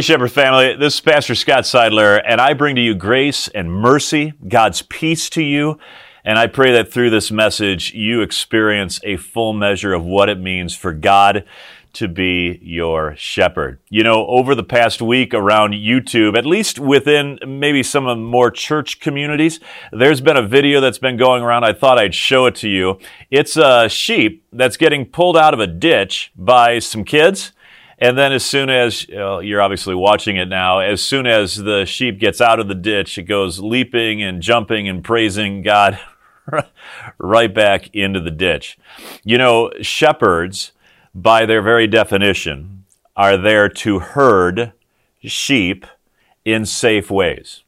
Hey, Shepherd family, this is Pastor Scott Seidler, and I bring to you grace and mercy, God's peace to you. And I pray that through this message, you experience a full measure of what it means for God to be your shepherd. You know, over the past week around YouTube, at least within maybe some of the more church communities, there's been a video that's been going around. I thought I'd show it to you. It's a sheep that's getting pulled out of a ditch by some kids and then, as soon as you're obviously watching it now, as soon as the sheep gets out of the ditch, it goes leaping and jumping and praising God right back into the ditch. You know, shepherds, by their very definition, are there to herd sheep in safe ways.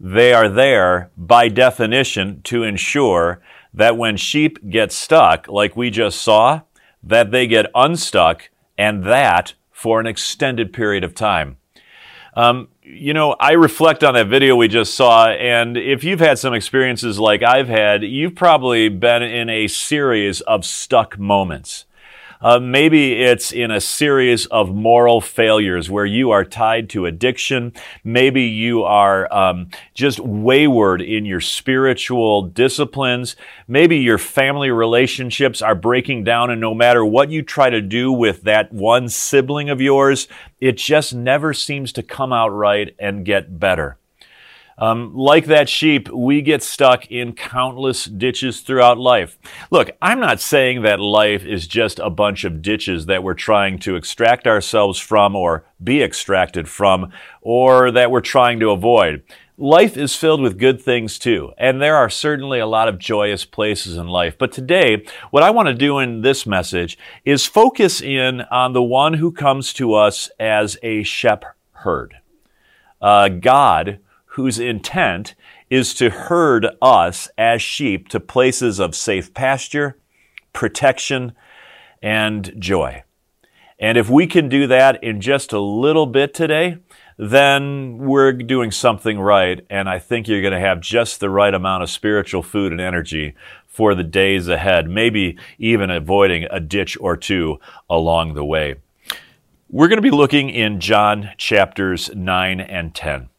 They are there, by definition, to ensure that when sheep get stuck, like we just saw, that they get unstuck and that for an extended period of time. Um, you know, I reflect on that video we just saw, and if you've had some experiences like I've had, you've probably been in a series of stuck moments. Uh, maybe it's in a series of moral failures where you are tied to addiction. Maybe you are um, just wayward in your spiritual disciplines. Maybe your family relationships are breaking down, and no matter what you try to do with that one sibling of yours, it just never seems to come out right and get better. Um, like that sheep, we get stuck in countless ditches throughout life. Look, I'm not saying that life is just a bunch of ditches that we're trying to extract ourselves from or be extracted from, or that we're trying to avoid. Life is filled with good things too, and there are certainly a lot of joyous places in life. But today, what I want to do in this message is focus in on the one who comes to us as a shepherd. Uh, God whose intent is to herd us as sheep to places of safe pasture, protection, and joy. And if we can do that in just a little bit today, then we're doing something right. And I think you're going to have just the right amount of spiritual food and energy for the days ahead, maybe even avoiding a ditch or two along the way. We're going to be looking in John chapters 9 and 10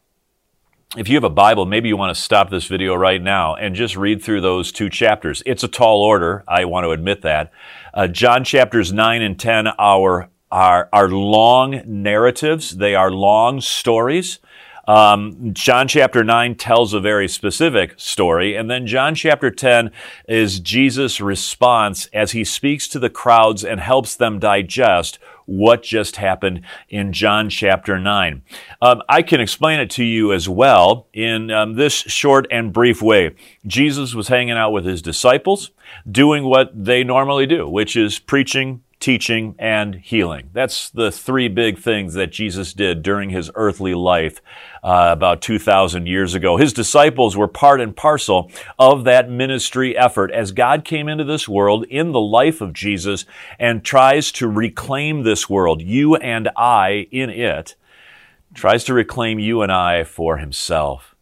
if you have a Bible, maybe you want to stop this video right now and just read through those two chapters. It's a tall order. I want to admit that. Uh, John chapters 9 and 10 are, are, are long narratives. They are long stories. Um, John chapter 9 tells a very specific story. And then John chapter 10 is Jesus' response as he speaks to the crowds and helps them digest what just happened in John chapter 9. Um, I can explain it to you as well in um, this short and brief way. Jesus was hanging out with his disciples, doing what they normally do, which is preaching, teaching, and healing. That's the three big things that Jesus did during his earthly life uh, about 2,000 years ago. His disciples were part and parcel of that ministry effort as God came into this world in the life of Jesus and tries to reclaim this world, you and I in it, tries to reclaim you and I for himself,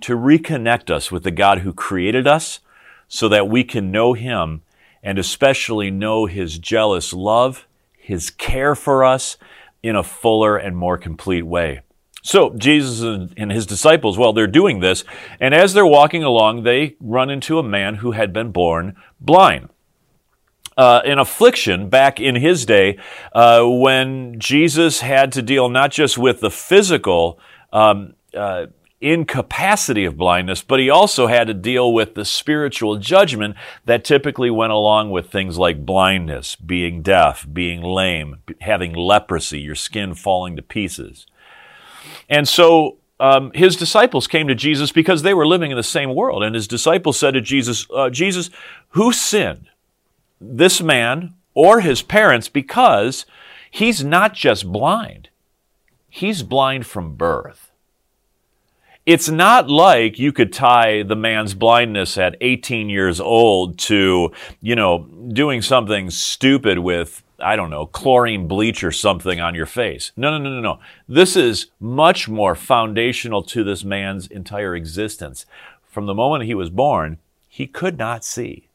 to reconnect us with the God who created us so that we can know him and especially know His jealous love, His care for us in a fuller and more complete way. So Jesus and his disciples, well, they're doing this, and as they're walking along, they run into a man who had been born blind. Uh, an affliction back in his day uh, when Jesus had to deal not just with the physical um, uh, incapacity of blindness, but he also had to deal with the spiritual judgment that typically went along with things like blindness, being deaf, being lame, having leprosy, your skin falling to pieces. And so um, his disciples came to Jesus because they were living in the same world. And his disciples said to Jesus, uh, Jesus, who sinned? This man or his parents because he's not just blind. He's blind from birth. It's not like you could tie the man's blindness at 18 years old to, you know, doing something stupid with, I don't know, chlorine bleach or something on your face. No, no, no, no, no. This is much more foundational to this man's entire existence. From the moment he was born, he could not see.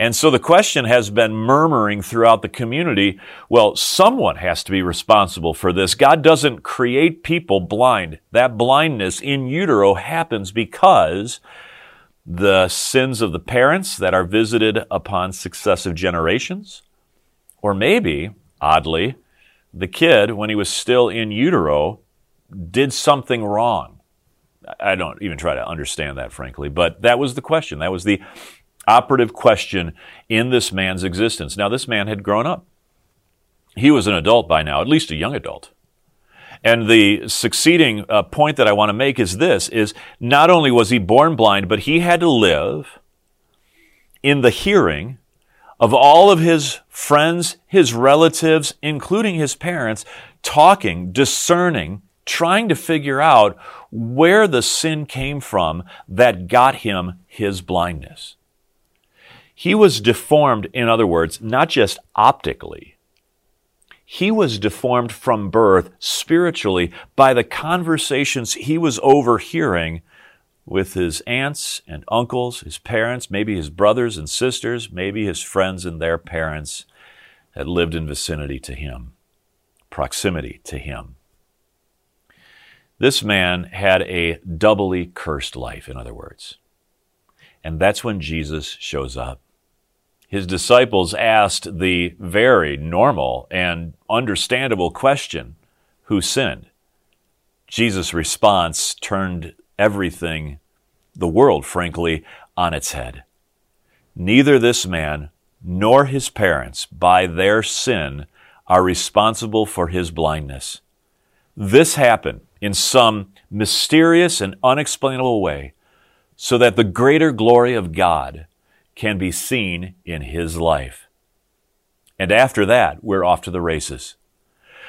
And so the question has been murmuring throughout the community well, someone has to be responsible for this. God doesn't create people blind. That blindness in utero happens because the sins of the parents that are visited upon successive generations, or maybe, oddly, the kid, when he was still in utero, did something wrong. I don't even try to understand that, frankly, but that was the question. That was the operative question in this man's existence. Now, this man had grown up. He was an adult by now, at least a young adult. And the succeeding uh, point that I want to make is this is not only was he born blind, but he had to live in the hearing of all of his friends, his relatives, including his parents, talking, discerning, trying to figure out where the sin came from that got him his blindness. He was deformed, in other words, not just optically. He was deformed from birth spiritually by the conversations he was overhearing with his aunts and uncles, his parents, maybe his brothers and sisters, maybe his friends and their parents that lived in vicinity to him, proximity to him. This man had a doubly cursed life, in other words. And that's when Jesus shows up his disciples asked the very normal and understandable question who sinned? Jesus' response turned everything, the world, frankly, on its head. Neither this man nor his parents, by their sin, are responsible for his blindness. This happened in some mysterious and unexplainable way so that the greater glory of God can be seen in his life. And after that, we're off to the races.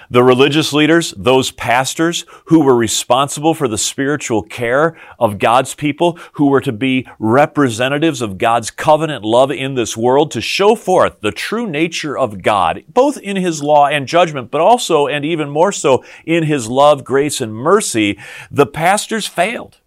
The religious leaders, those pastors who were responsible for the spiritual care of God's people, who were to be representatives of God's covenant love in this world to show forth the true nature of God, both in His law and judgment, but also and even more so in His love, grace, and mercy, the pastors failed.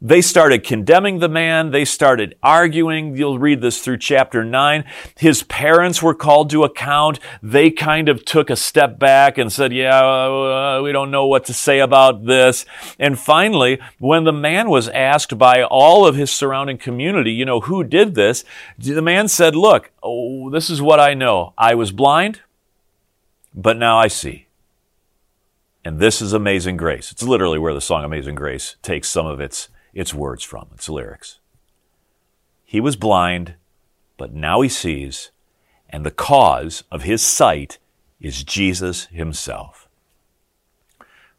They started condemning the man. They started arguing. You'll read this through chapter 9. His parents were called to account. They kind of took a step back and said, Yeah, uh, we don't know what to say about this. And finally, when the man was asked by all of his surrounding community, you know, who did this? The man said, Look, oh, this is what I know. I was blind, but now I see. And this is Amazing Grace. It's literally where the song Amazing Grace takes some of its its words from, its lyrics. He was blind, but now he sees, and the cause of his sight is Jesus himself.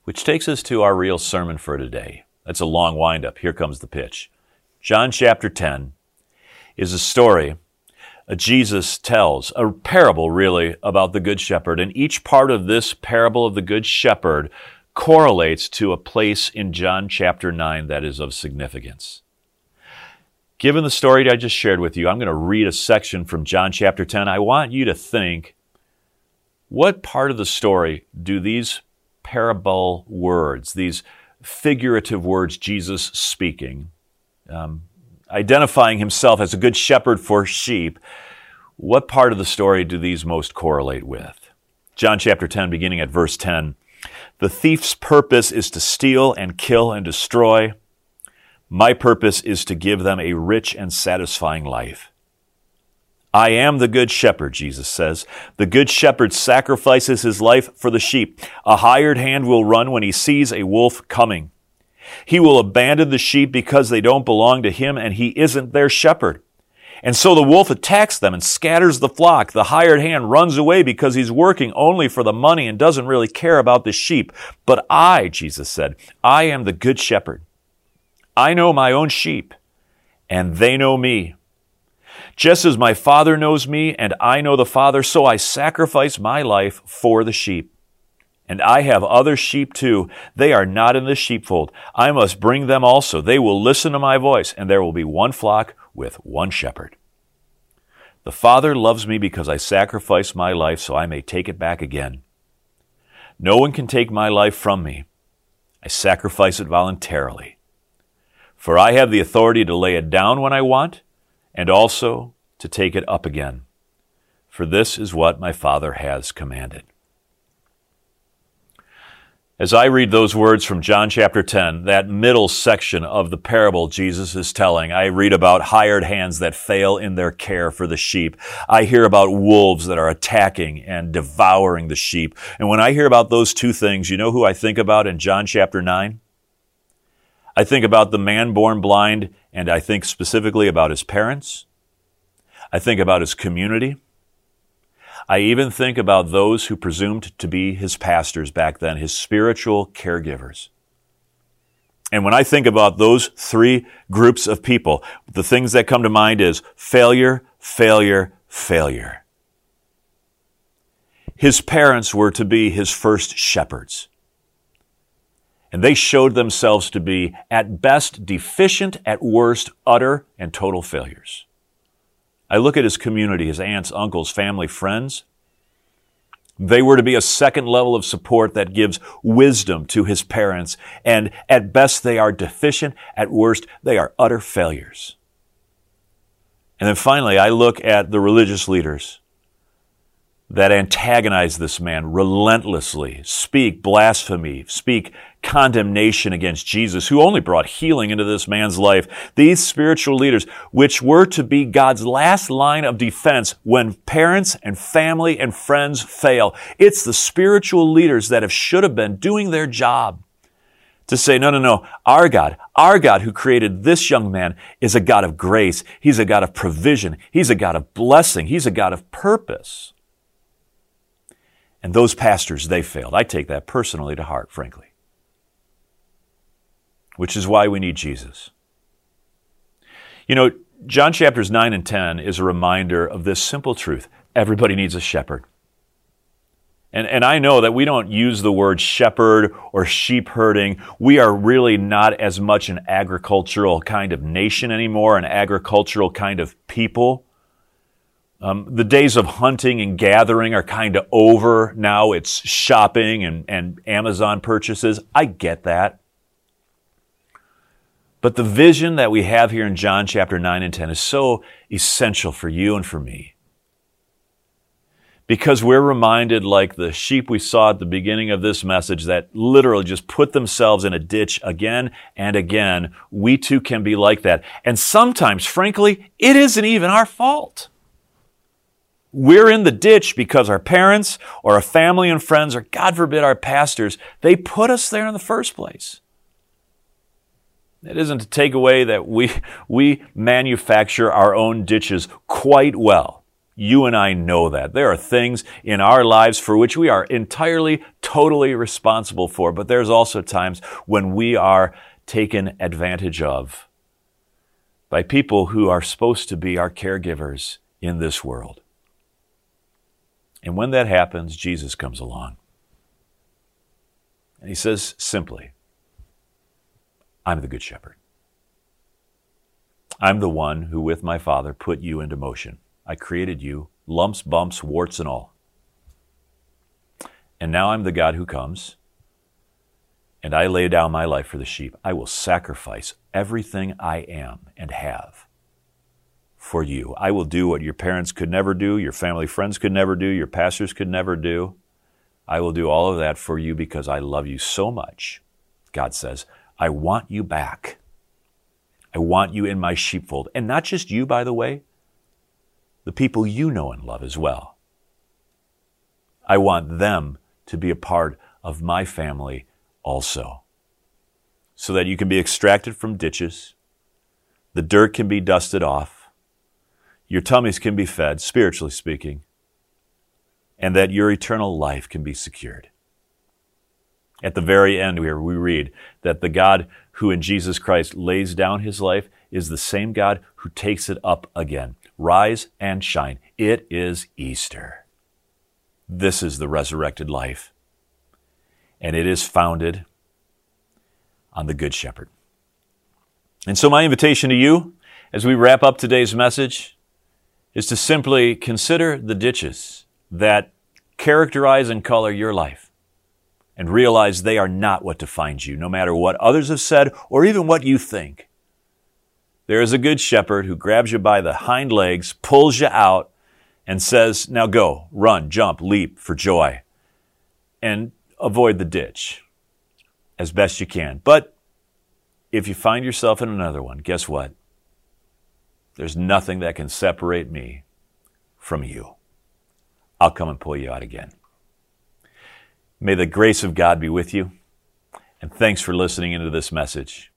Which takes us to our real sermon for today. That's a long windup. Here comes the pitch. John chapter 10 is a story uh, Jesus tells, a parable really about the Good Shepherd. And each part of this parable of the Good Shepherd correlates to a place in John chapter 9 that is of significance. Given the story I just shared with you, I'm going to read a section from John chapter 10. I want you to think what part of the story do these parable words, these figurative words Jesus speaking, um, identifying himself as a good shepherd for sheep, what part of the story do these most correlate with? John chapter 10, beginning at verse 10. The thief's purpose is to steal and kill and destroy. My purpose is to give them a rich and satisfying life. I am the good shepherd, Jesus says. The good shepherd sacrifices his life for the sheep. A hired hand will run when he sees a wolf coming. He will abandon the sheep because they don't belong to him and he isn't their shepherd. And so the wolf attacks them and scatters the flock. The hired hand runs away because he's working only for the money and doesn't really care about the sheep. But I, Jesus said, I am the good shepherd. I know my own sheep, and they know me. Just as my Father knows me, and I know the Father, so I sacrifice my life for the sheep. And I have other sheep too. They are not in the sheepfold. I must bring them also. They will listen to my voice, and there will be one flock with one shepherd. The Father loves me because I sacrifice my life so I may take it back again. No one can take my life from me. I sacrifice it voluntarily. For I have the authority to lay it down when I want, and also to take it up again. For this is what my Father has commanded. As I read those words from John chapter 10, that middle section of the parable Jesus is telling, I read about hired hands that fail in their care for the sheep. I hear about wolves that are attacking and devouring the sheep. And when I hear about those two things, you know who I think about in John chapter 9? I think about the man born blind, and I think specifically about his parents. I think about his community. I even think about those who presumed to be his pastors back then, his spiritual caregivers. And when I think about those three groups of people, the things that come to mind is failure, failure, failure. His parents were to be his first shepherds. And they showed themselves to be, at best, deficient, at worst, utter and total failures. I look at his community, his aunts, uncles, family, friends. They were to be a second level of support that gives wisdom to his parents. And at best, they are deficient. At worst, they are utter failures. And then finally, I look at the religious leaders that antagonize this man relentlessly, speak blasphemy, speak condemnation against Jesus, who only brought healing into this man's life. These spiritual leaders, which were to be God's last line of defense when parents and family and friends fail. It's the spiritual leaders that have should have been doing their job to say, no, no, no, our God, our God who created this young man is a God of grace. He's a God of provision. He's a God of blessing. He's a God of purpose. And those pastors, they failed. I take that personally to heart, frankly. Which is why we need Jesus. You know, John chapters 9 and 10 is a reminder of this simple truth everybody needs a shepherd. And, and I know that we don't use the word shepherd or sheep herding. We are really not as much an agricultural kind of nation anymore, an agricultural kind of people. Um, the days of hunting and gathering are kind of over. Now it's shopping and, and Amazon purchases. I get that. But the vision that we have here in John chapter 9 and 10 is so essential for you and for me. Because we're reminded, like the sheep we saw at the beginning of this message, that literally just put themselves in a ditch again and again. We too can be like that. And sometimes, frankly, it isn't even our fault. We're in the ditch because our parents or our family and friends, or God forbid our pastors, they put us there in the first place. It isn't to take away that we, we manufacture our own ditches quite well. You and I know that. There are things in our lives for which we are entirely, totally responsible for, but there's also times when we are taken advantage of by people who are supposed to be our caregivers in this world. And when that happens, Jesus comes along. And he says simply, I'm the Good Shepherd. I'm the one who, with my Father, put you into motion. I created you, lumps, bumps, warts, and all. And now I'm the God who comes, and I lay down my life for the sheep. I will sacrifice everything I am and have for you. I will do what your parents could never do, your family friends could never do, your pastors could never do. I will do all of that for you because I love you so much. God says, I want you back. I want you in my sheepfold. And not just you, by the way, the people you know and love as well. I want them to be a part of my family also. So that you can be extracted from ditches, the dirt can be dusted off, your tummies can be fed, spiritually speaking, and that your eternal life can be secured. At the very end here, we read that the God who in Jesus Christ lays down his life is the same God who takes it up again. Rise and shine. It is Easter. This is the resurrected life. And it is founded on the Good Shepherd. And so, my invitation to you as we wrap up today's message is to simply consider the ditches that characterize and color your life and realize they are not what defines you, no matter what others have said or even what you think. There is a good shepherd who grabs you by the hind legs, pulls you out, and says, Now go, run, jump, leap for joy, and avoid the ditch as best you can. But if you find yourself in another one, guess what? There's nothing that can separate me from you. I'll come and pull you out again. May the grace of God be with you, and thanks for listening into this message.